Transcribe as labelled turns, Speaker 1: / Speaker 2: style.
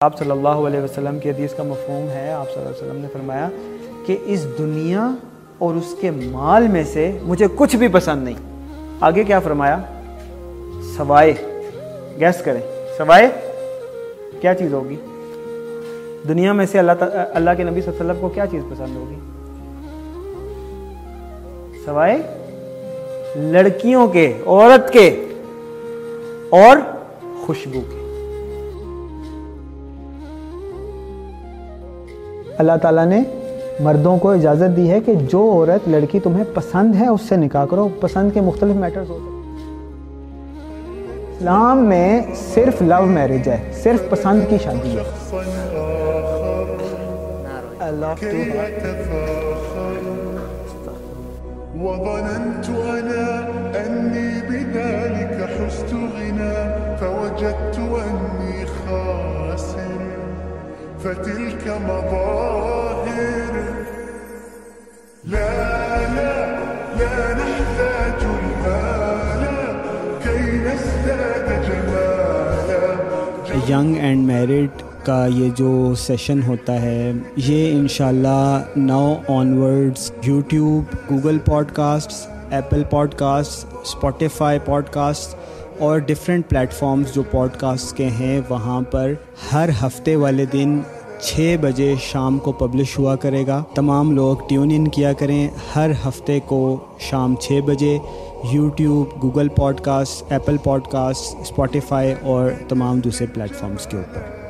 Speaker 1: آپ صلی اللہ علیہ وسلم کی حدیث کا مفہوم ہے، آپ صلی اللہ علیہ وسلم نے فرمایا کہ اس دنیا اور اس کے مال میں سے مجھے کچھ بھی پسند نہیں۔ آگے کیا فرمایا؟ سوائے، گیس کریں۔ سوائے، کیا چیز ہوگی؟ دنیا میں سے اللہ اللہ کے نبی صلی اللہ علیہ وسلم کو کیا چیز پسند ہوگی؟ سوائے لڑکیوں کے، عورت کے اور خوشبو کے۔ اللہ تعالیٰ نے مردوں کو اجازت دی ہے کہ جو عورت لڑکی تمہیں پسند ہے اس سے نکاح کرو، پسند کے مختلف میٹرز ہوتے ہیں۔ اسلام میں صرف لو میرج ہے، صرف پسند کی شادی ہے۔ وظننت أنا أني بذلك حست غنى، فوجدت فتلك مظاهر لا لا لا نحتاج المال كي نزداد جمالا ینگ اینڈ میرڈ کا یہ جو سیشن ہوتا ہے یہ انشاءاللہ now onwards YouTube Google podcast Apple podcast Spotify podcast اور ڈفرینٹ پلیٹفارمز جو پوڈ کاسٹ کے ہیں، وہاں پر ہر ہفتے والے دن چھ بجے شام کو پبلش ہوا کرے گا۔ تمام لوگ ٹیون ان کیا کریں۔ ہر ہفتے کو شام چھ بجے YouTube, Google podcast Apple podcast Spotify اور تمام دوسرے پلیٹفارمز کے اوپر۔